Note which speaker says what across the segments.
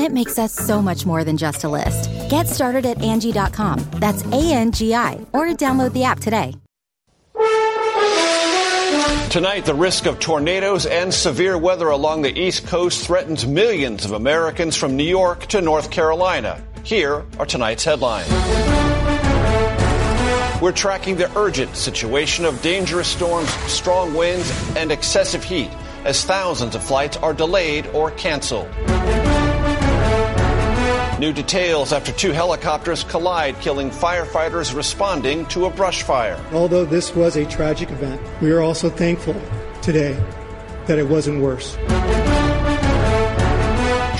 Speaker 1: it makes us so much more than just a list. Get started at Angi.com. That's A N G I, or download the app today.
Speaker 2: Tonight, the risk of tornadoes and severe weather along the East Coast threatens millions of Americans from New York to North Carolina. Here are tonight's headlines. We're tracking the urgent situation of dangerous storms, strong winds, and excessive heat as thousands of flights are delayed or canceled. New details after two helicopters collide, killing firefighters responding to a brush fire.
Speaker 3: Although this was a tragic event, we are also thankful today that it wasn't worse.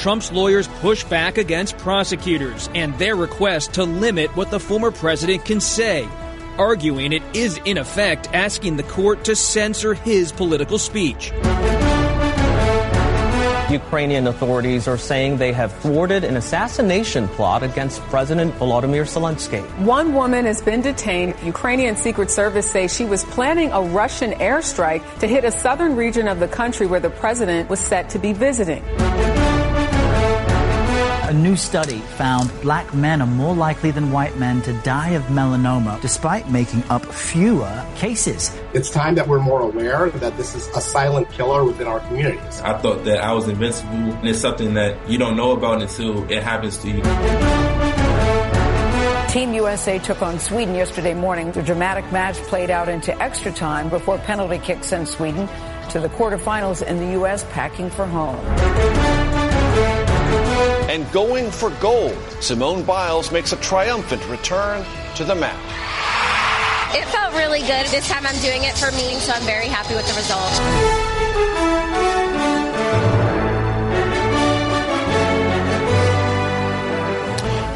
Speaker 4: Trump's lawyers push back against prosecutors and their request to limit what the former president can say, arguing it is, in effect, asking the court to censor his political speech.
Speaker 5: Ukrainian authorities are saying they have thwarted an assassination plot against President Volodymyr Zelensky.
Speaker 6: One woman has been detained. Ukrainian Secret Service say she was planning a Russian airstrike to hit a southern region of the country where the president was set to be visiting.
Speaker 7: A new study found black men are more likely than white men to die of melanoma, despite making up fewer cases.
Speaker 8: It's time that we're more aware that this is a silent killer within our communities.
Speaker 9: I thought that I was invincible, and it's something that you don't know about until it happens to you.
Speaker 10: Team USA took on Sweden yesterday morning. The dramatic match played out into extra time before penalty kicks sent Sweden to the quarterfinals in the U.S. packing for home.
Speaker 2: And going for gold, Simone Biles makes a triumphant return to the mat.
Speaker 11: It felt really good. This time I'm doing it for me, so I'm very happy with the result.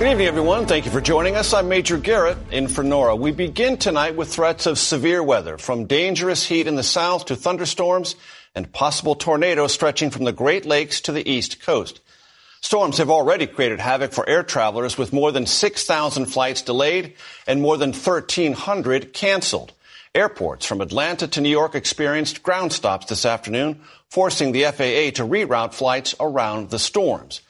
Speaker 2: Good evening, everyone. Thank you for joining us. I'm Major Garrett in for Norah. We begin tonight with threats of severe weather, from dangerous heat in the south to thunderstorms and possible tornadoes stretching from the Great Lakes to the east coast. Storms have already created havoc for air travelers with more than 6,000 flights delayed and more than 1,300 canceled. Airports from Atlanta to New York experienced ground stops this afternoon, forcing the FAA to reroute flights around the storms.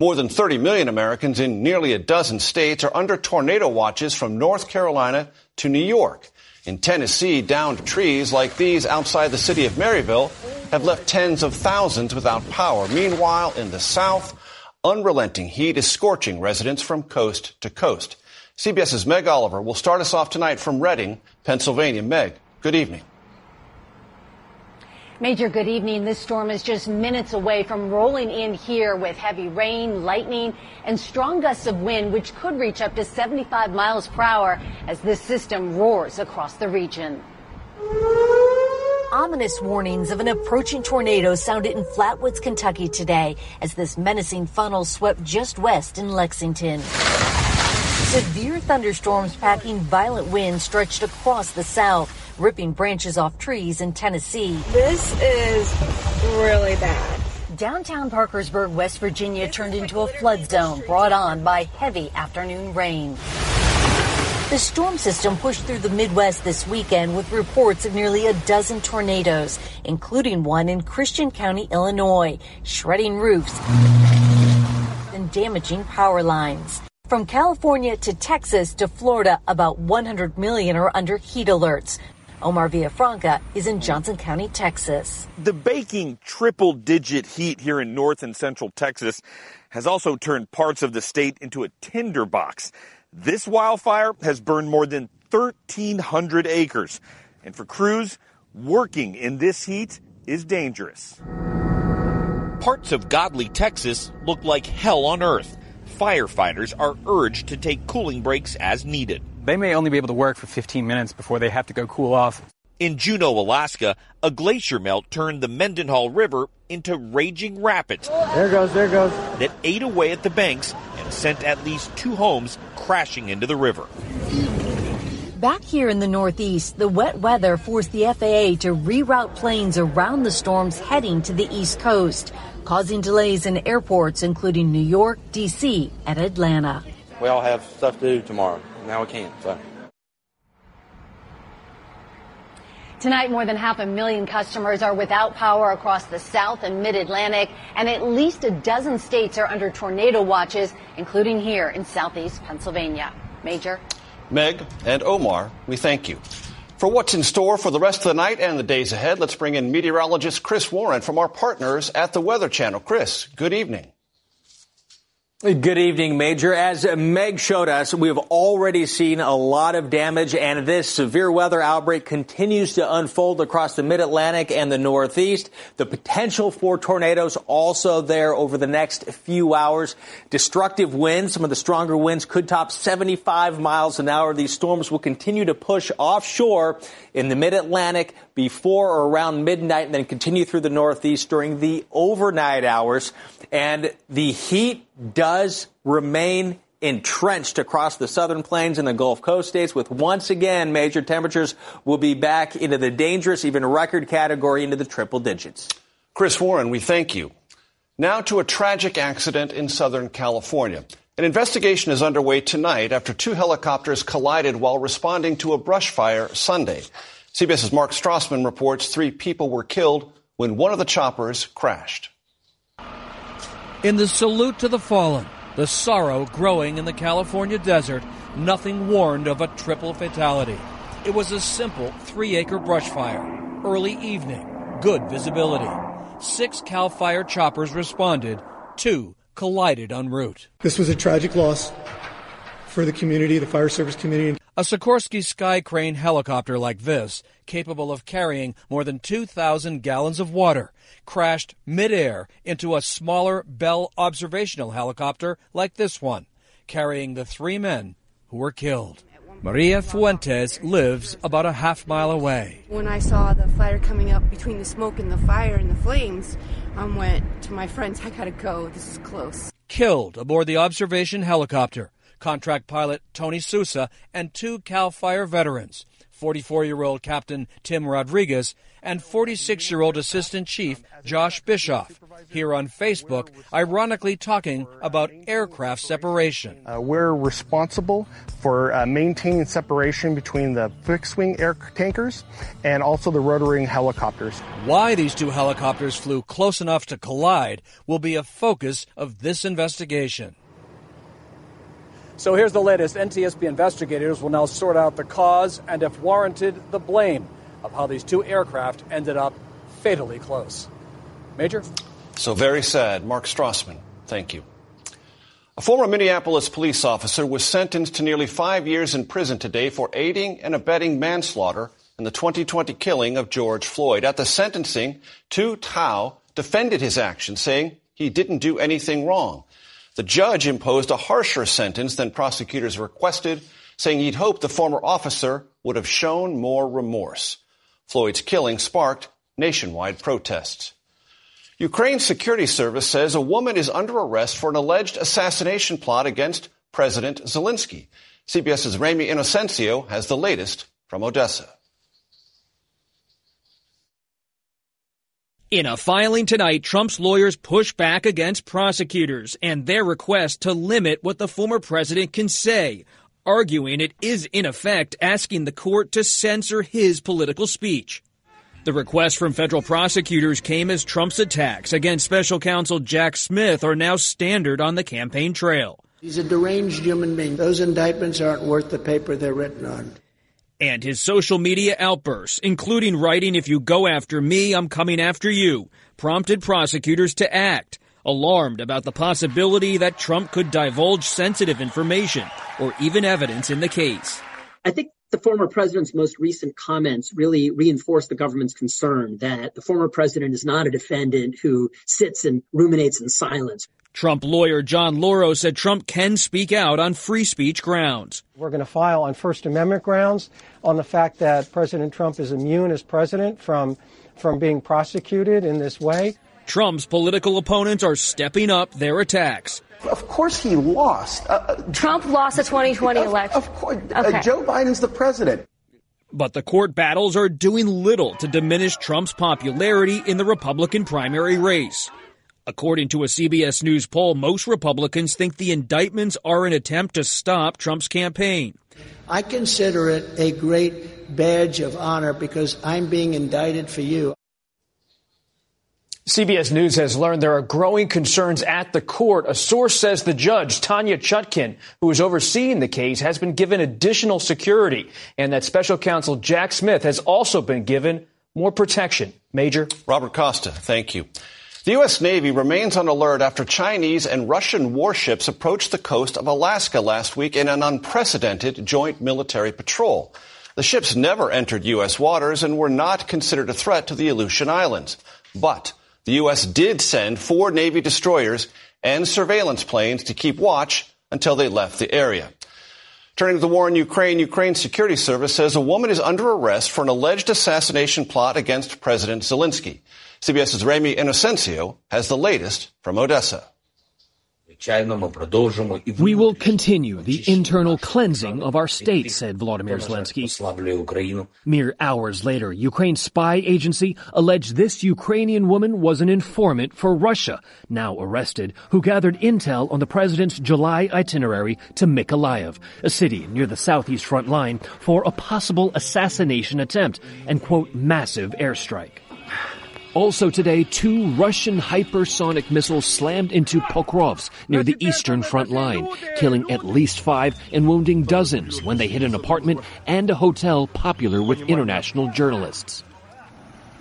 Speaker 2: More than 30 million Americans in nearly a dozen states are under tornado watches from North Carolina to New York. In Tennessee, downed trees like these outside the city of Maryville have left tens of thousands without power. Meanwhile, in the South, unrelenting heat is scorching residents from coast to coast. CBS's Meg Oliver will start us off tonight from Reading, Pennsylvania. Meg, good evening.
Speaker 12: Major, good evening. This storm is just minutes away from rolling in here with heavy rain, lightning, and strong gusts of wind, which could reach up to 75 miles per hour as this system roars across the region.
Speaker 13: Ominous warnings of an approaching tornado sounded in Flatwoods, Kentucky today as this menacing funnel swept just west in Lexington. Severe thunderstorms packing violent winds stretched across the south, ripping branches off trees in Tennessee.
Speaker 14: This is really bad.
Speaker 13: Downtown Parkersburg, West Virginia turned into a flood zone brought on by heavy afternoon rain. The storm system pushed through the Midwest this weekend with reports of nearly a dozen tornadoes, including one in Christian County, Illinois, shredding roofs and damaging power lines. From California to Texas to Florida, about 100 million are under heat alerts. Omar Villafranca is in Johnson County, Texas.
Speaker 15: The baking triple digit heat here in north and central Texas has also turned parts of the state into a tinderbox. This wildfire has burned more than 1,300 acres. And for crews working in this heat is dangerous.
Speaker 16: Parts of Godley, Texas look like hell on earth. Firefighters are urged to take cooling breaks as needed.
Speaker 17: They may only be able to work for 15 minutes before they have to go cool off.
Speaker 16: In Juneau, Alaska, a glacier melt turned the Mendenhall River into raging rapids.
Speaker 17: There goes, there goes.
Speaker 16: That ate away at the banks and sent at least two homes crashing into the river.
Speaker 13: Back here in the Northeast, the wet weather forced the FAA to reroute planes around the storms heading to the East Coast, causing delays in airports including New York, D.C., and Atlanta.
Speaker 18: We all have stuff to do tomorrow. Now we can't. So.
Speaker 19: Tonight, more than half a million customers are without power across the South and Mid Atlantic, and at least a dozen states are under tornado watches, including here in Southeast Pennsylvania. Major?
Speaker 2: Meg and Omar, we thank you. For what's in store for the rest of the night and the days ahead, let's bring in meteorologist Chris Warren from our partners at the Weather Channel. Chris, good evening.
Speaker 20: Good evening, Major. As Meg showed us, we have already seen a lot of damage, and this severe weather outbreak continues to unfold across the mid-Atlantic and the Northeast. The potential for tornadoes also there over the next few hours. Destructive winds, some of the stronger winds could top 75 miles an hour. These storms will continue to push offshore in the mid-Atlantic before or around midnight and then continue through the Northeast during the overnight hours. And the heat does remain entrenched across the southern plains and the Gulf Coast states with once again major temperatures will be back into the dangerous, even record category into the triple digits.
Speaker 2: Chris Warren, we thank you. Now to a tragic accident in Southern California. An investigation is underway tonight after two helicopters collided while responding to a brush fire Sunday. CBS's Mark Strassmann reports three people were killed when one of the choppers crashed.
Speaker 21: In the salute to the fallen, the sorrow growing in the California desert, nothing warned of a triple fatality. It was a simple three acre brush fire. Early evening, good visibility. Six CAL FIRE choppers responded, two collided en route.
Speaker 22: This was a tragic loss for the community, the fire service community.
Speaker 21: A Sikorsky Sky Crane helicopter like this, capable of carrying more than 2,000 gallons of water, crashed midair into a smaller Bell observational helicopter like this one, carrying the three men who were killed. Maria Fuentes lives about a half mile away.
Speaker 23: When I saw the fire coming up between the smoke and the fire and the flames, I went to my friends, I gotta go, this is close.
Speaker 21: Killed aboard the observation helicopter contract pilot Tony Sousa, and two CAL FIRE veterans, 44 year old Captain Tim Rodriguez and 46 year old Assistant Chief Josh Bischoff, here on Facebook, ironically talking about aircraft separation.
Speaker 24: Uh, we're responsible for uh, maintaining separation between the fixed wing air tankers and also the rotary wing helicopters.
Speaker 21: Why these two helicopters flew close enough to collide will be a focus of this investigation.
Speaker 25: So here's the latest. NTSB investigators will now sort out the cause and, if warranted, the blame of how these two aircraft ended up fatally close. Major?
Speaker 2: So very sad. Mark Strassmann, thank you. A former Minneapolis police officer was sentenced to nearly five years in prison today for aiding and abetting manslaughter in the 2020 killing of George Floyd. At the sentencing, Tou Thao defended his actions, saying he didn't do anything wrong. The judge imposed a harsher sentence than prosecutors requested, saying he'd hoped the former officer would have shown more remorse. Floyd's killing sparked nationwide protests. Ukraine's security service says a woman is under arrest for an alleged assassination plot against President Zelensky. CBS's Ramy Inocencio has the latest from Odessa.
Speaker 21: In a filing tonight, Trump's lawyers push back against prosecutors and their request to limit what the former president can say,
Speaker 4: arguing it is in effect asking the court to censor his political speech. The request from federal prosecutors came as Trump's attacks against special counsel Jack Smith are now standard on the campaign trail.
Speaker 26: He's a deranged human being. Those indictments aren't worth the paper they're written on.
Speaker 4: And his social media outbursts, including writing, If you go after me, I'm coming after you, prompted prosecutors to act, alarmed about the possibility that Trump could divulge sensitive information or even evidence in the case.
Speaker 27: I think the former president's most recent comments really reinforce the government's concern that the former president is not a defendant who sits and ruminates in silence.
Speaker 4: Trump lawyer John Lauro said Trump can speak out on free speech grounds.
Speaker 22: We're going to file on First Amendment grounds on the fact that President Trump is immune as president from, from being prosecuted in this way.
Speaker 4: Trump's political opponents are stepping up their attacks.
Speaker 18: Of course he lost. Uh,
Speaker 28: Trump lost the 2020
Speaker 18: of,
Speaker 28: election.
Speaker 18: Of course. Okay. Uh, Joe Biden's the president.
Speaker 4: But the court battles are doing little to diminish Trump's popularity in the Republican primary race. According to a CBS News poll, most Republicans think the indictments are an attempt to stop Trump's campaign.
Speaker 26: I consider it a great badge of honor because I'm being indicted for you.
Speaker 17: CBS News has learned there are growing concerns at the court. A source says the judge, Tanya Chutkan, who is overseeing the case, has been given additional security and that special counsel Jack Smith has also been given more protection. Major?
Speaker 2: Robert Costa, thank you. The U.S. Navy remains on alert after Chinese and Russian warships approached the coast of Alaska last week in an unprecedented joint military patrol. The ships never entered U.S. waters and were not considered a threat to the Aleutian Islands. But the U.S. did send four Navy destroyers and surveillance planes to keep watch until they left the area. Turning to the war in Ukraine, Ukraine's security service says a woman is under arrest for an alleged assassination plot against President Zelensky. CBS's Ramy Inocencio has the latest from Odessa.
Speaker 29: We will continue the internal cleansing of our state, said Volodymyr Zelensky. Mere hours later, Ukraine's spy agency alleged this Ukrainian woman was an informant for Russia, now arrested, who gathered intel on the president's July itinerary to Mykolaiv, a city near the southeast front line, for a possible assassination attempt and, quote, massive airstrike. Also today, two Russian hypersonic missiles slammed into Pokrovsk near the eastern front line, killing at least five and wounding dozens when they hit an apartment and a hotel popular with international journalists.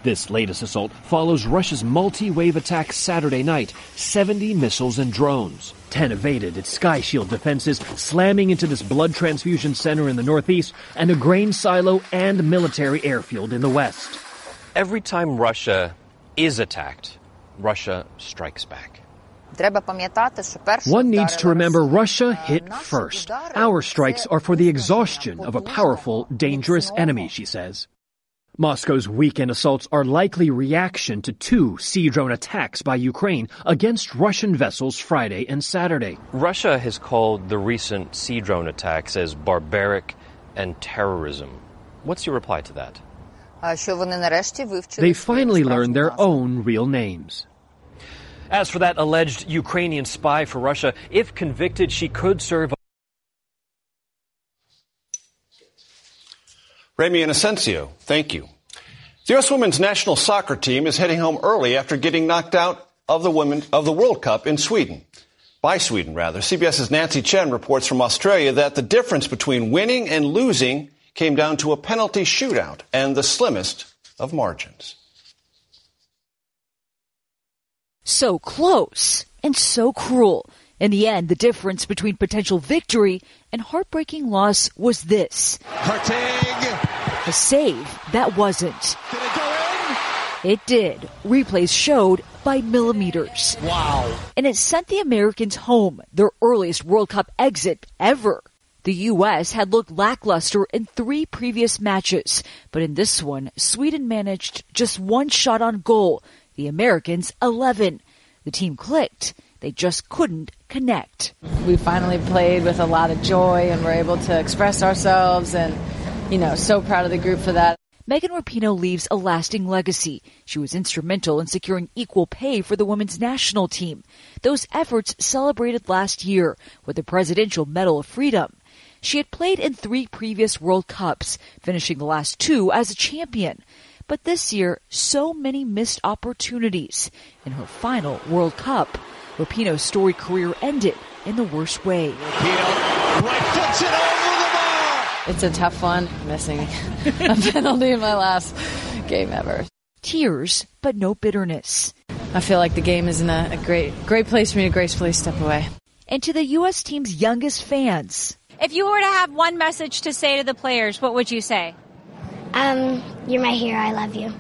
Speaker 29: This latest assault follows Russia's multi-wave attack Saturday night, 70 missiles and drones. 10 evaded its Sky Shield defenses, slamming into this blood transfusion center in the northeast and a grain silo and military airfield in the west.
Speaker 30: Every time Russia is attacked, Russia strikes back.
Speaker 29: One needs to remember Russia hit first. Our strikes are for the exhaustion of a powerful, dangerous enemy, she says. Moscow's weekend assaults are likely reaction to two sea drone attacks by Ukraine against Russian vessels Friday and Saturday.
Speaker 30: Russia has called the recent sea drone attacks as barbaric and terrorism. What's your reply to that?
Speaker 29: They finally learned their own real names.
Speaker 30: As for that alleged Ukrainian spy for Russia, if convicted, she could serve.
Speaker 2: Ramy Inocencio, thank you. The U.S. women's national soccer team is heading home early after getting knocked out of the women of the World Cup in Sweden. By Sweden, rather. CBS's Nancy Chen reports from Australia that the difference between winning and losing came down to a penalty shootout and the slimmest of margins.
Speaker 31: So close and so cruel. In the end, the difference between potential victory and heartbreaking loss was this.
Speaker 32: Hurtig.
Speaker 31: A save that wasn't. Did it go in? It did. Replays showed by millimeters.
Speaker 32: Wow.
Speaker 31: And it sent the Americans home, their earliest World Cup exit ever. The U.S. had looked lackluster in three previous matches, but in this one, Sweden managed just one shot on goal. The Americans 11. The team clicked. They just couldn't connect.
Speaker 33: We finally played with a lot of joy and were able to express ourselves and, you know, so proud of the group for that.
Speaker 31: Megan Rapinoe leaves a lasting legacy. She was instrumental in securing equal pay for the women's national team. Those efforts celebrated last year with the Presidential Medal of Freedom. She had played in three previous World Cups, finishing the last two as a champion. But this year, so many missed opportunities. In her final World Cup, Rapinoe's story career ended in the worst way.
Speaker 33: It's a tough one, missing a penalty in my last game ever.
Speaker 31: Tears, but no bitterness.
Speaker 33: I feel like the game is in a, a great, great place for me to gracefully step away.
Speaker 31: And to the U.S. team's youngest fans.
Speaker 28: If you were to have one message to say to the players, what would you say?
Speaker 34: Um, you're my hero. I love you.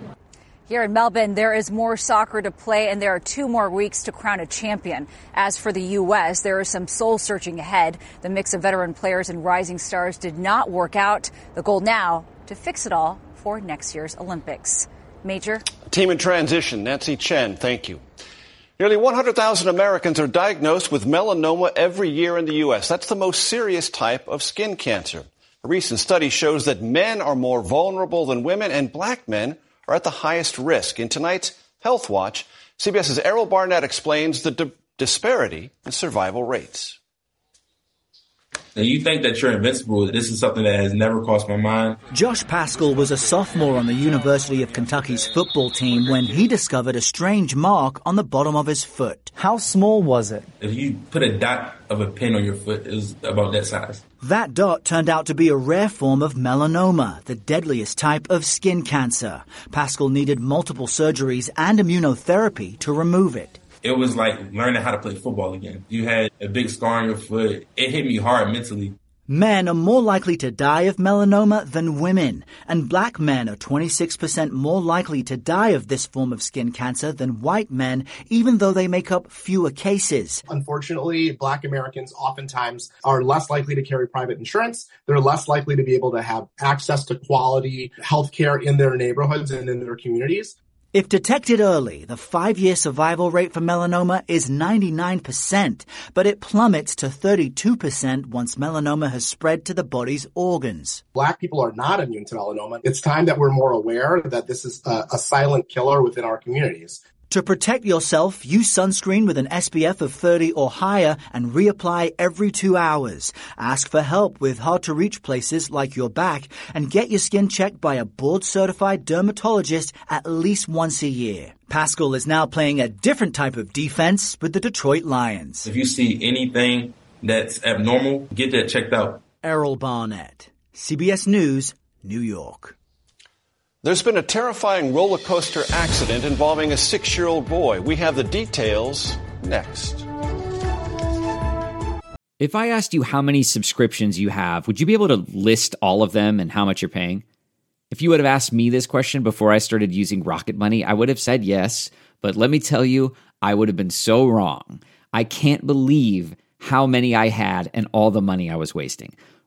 Speaker 35: Here in Melbourne, there is more soccer to play, and there are two more weeks to crown a champion. As for the U.S., there is some soul searching ahead. The mix of veteran players and rising stars did not work out. The goal now to fix it all for next year's Olympics. Major?
Speaker 2: Team in transition, Nancy Chen, thank you. Nearly 100,000 Americans are diagnosed with melanoma every year in the U.S. That's the most serious type of skin cancer. A recent study shows that men are more vulnerable than women, and black men are at the highest risk. In tonight's Health Watch, CBS's Errol Barnett explains the di- disparity in survival rates.
Speaker 36: And you think that you're invincible. This is something that has never crossed my mind.
Speaker 37: Josh Paschal was a sophomore on the University of Kentucky's football team when he discovered a strange mark on the bottom of his foot.
Speaker 38: How small was it?
Speaker 36: If you put a dot of a pin on your foot, it was about that size.
Speaker 37: That dot turned out to be a rare form of melanoma, the deadliest type of skin cancer. Paschal needed multiple surgeries and immunotherapy to remove it
Speaker 36: it was like learning how to play football again. You had a big scar on your foot. It hit me hard mentally.
Speaker 37: Men are more likely to die of melanoma than women, and black men are 26% more likely to die of this form of skin cancer than white men, even though they make up fewer cases.
Speaker 39: Unfortunately, black Americans oftentimes are less likely to carry private insurance. They're less likely to be able to have access to quality health care in their neighborhoods and in their communities.
Speaker 37: If detected early, the five-year survival rate for melanoma is 99%, but it plummets to 32% once melanoma has spread to the body's organs.
Speaker 39: Black people are not immune to melanoma. It's time that we're more aware that this is a, a silent killer within our communities.
Speaker 37: To protect yourself, use sunscreen with an SPF of 30 or higher and reapply every two hours. Ask for help with hard to reach places like your back and get your skin checked by a board certified dermatologist at least once a year. Paschal is now playing a different type of defense with the Detroit Lions.
Speaker 36: If you see anything that's abnormal, get that checked out.
Speaker 37: Errol Barnett, CBS News, New York.
Speaker 2: There's been a terrifying roller coaster accident involving a six year old boy. We have the details next.
Speaker 40: If I asked you how many subscriptions you have, would you be able to list all of them and how much you're paying? If you would have asked me this question before I started using Rocket Money, I would have said yes. But let me tell you, I would have been so wrong. I can't believe how many I had and all the money I was wasting.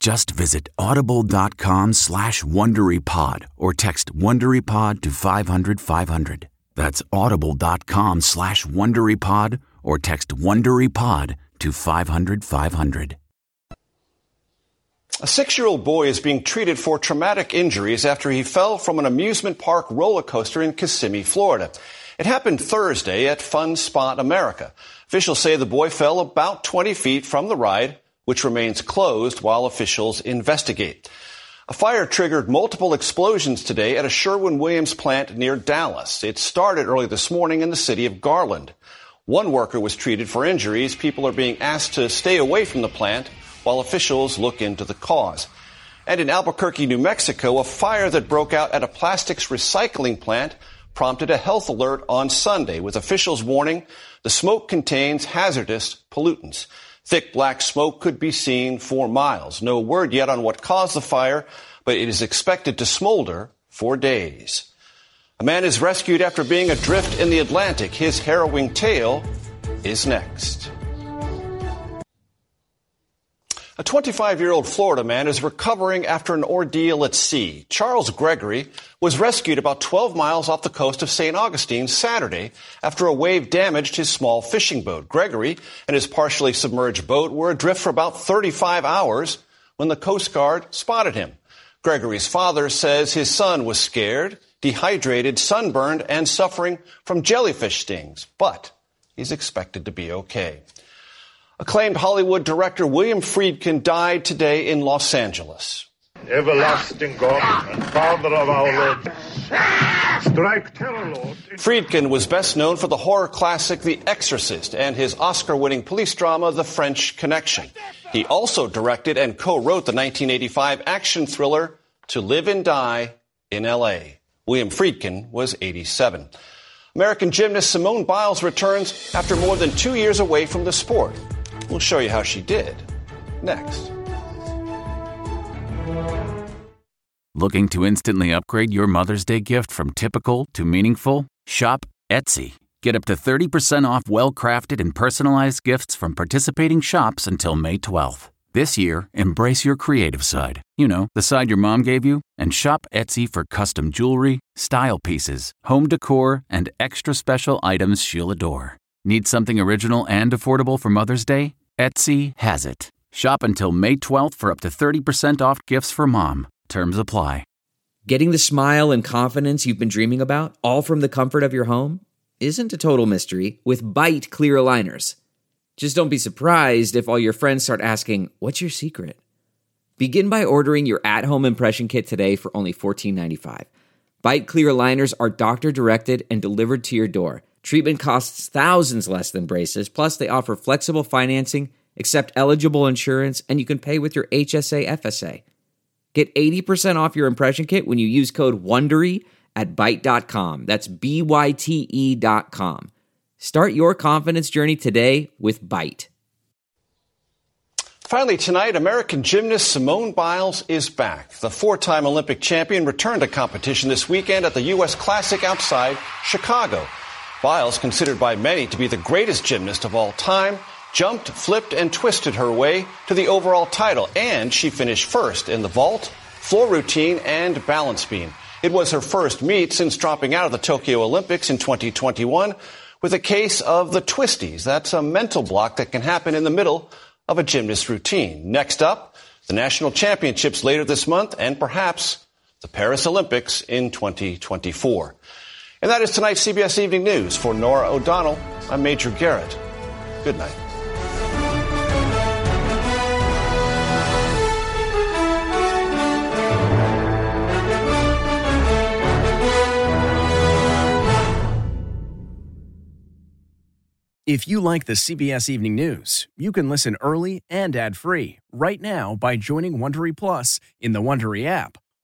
Speaker 41: Just visit audible.com slash WonderyPod or text WonderyPod to 500, 500. That's audible.com slash WonderyPod or text WonderyPod to 500 500.
Speaker 2: A six year old boy is being treated for traumatic injuries after he fell from an amusement park roller coaster in Kissimmee, Florida. It happened Thursday at Fun Spot America. Officials say the boy fell about 20 feet from the ride, which remains closed while officials investigate. A fire triggered multiple explosions today at a Sherwin Williams plant near Dallas. It started early this morning in the city of Garland. One worker was treated for injuries. People are being asked to stay away from the plant while officials look into the cause. And in Albuquerque, New Mexico, a fire that broke out at a plastics recycling plant prompted a health alert on Sunday with officials warning the smoke contains hazardous pollutants. Thick black smoke could be seen for miles. No word yet on what caused the fire, but it is expected to smolder for days. A man is rescued after being adrift in the Atlantic. His harrowing tale is next. A 25 year old Florida man is recovering after an ordeal at sea. Charles Gregory was rescued about 12 miles off the coast of St. Augustine Saturday after a wave damaged his small fishing boat. Gregory and his partially submerged boat were adrift for about 35 hours when the Coast Guard spotted him. Gregory's father says his son was scared, dehydrated, sunburned, and suffering from jellyfish stings, but he's expected to be okay. Acclaimed Hollywood director William Friedkin died today in Los Angeles.
Speaker 42: Everlasting God and Father of our Lord. Strike terror, Lord.
Speaker 2: Friedkin was best known for the horror classic The Exorcist and his Oscar winning police drama The French Connection. He also directed and co wrote the 1985 action thriller To Live and Die in L.A. William Friedkin was 87. American gymnast Simone Biles returns after more than two years away from the sport. We'll show you how she did next.
Speaker 41: Looking to instantly upgrade your Mother's Day gift from typical to meaningful? Shop Etsy. Get up to 30% off well crafted and personalized gifts from participating shops until May 12th. This year, embrace your creative side. You know, the side your mom gave you, and shop Etsy for custom jewelry, style pieces, home decor, and extra special items she'll adore. Need something original and affordable for Mother's Day? Etsy has it. Shop until May 12th for up to 30% off gifts for mom. Terms apply.
Speaker 40: Getting the smile and confidence you've been dreaming about, all from the comfort of your home, isn't a total mystery with Byte clear aligners. Just don't be surprised if all your friends start asking, What's your secret? Begin by ordering your at home impression kit today for only $14.95. Byte clear aligners are doctor directed and delivered to your door. Treatment costs thousands less than braces, plus, they offer flexible financing, accept eligible insurance, and you can pay with your HSA FSA. Get 80% off your impression kit when you use code WONDERY at Byte.com. That's B-Y-T-E dot com. Start your confidence journey today with Byte.
Speaker 2: Finally, tonight, American gymnast Simone Biles is back. The four time Olympic champion returned to competition this weekend at the U.S. Classic outside Chicago. Biles, considered by many to be the greatest gymnast of all time, jumped, flipped, and twisted her way to the overall title, and she finished first in the vault, floor routine, and balance beam. It was her first meet since dropping out of the Tokyo Olympics in 2021 with a case of the twisties. That's a mental block that can happen in the middle of a gymnast routine. Next up, the national championships later this month and perhaps the Paris Olympics in 2024. And that is tonight's CBS Evening News. For Norah O'Donnell, I'm Major Garrett. Good night.
Speaker 38: If you like the CBS Evening News, you can listen early and ad-free right now by joining Wondery Plus in the Wondery app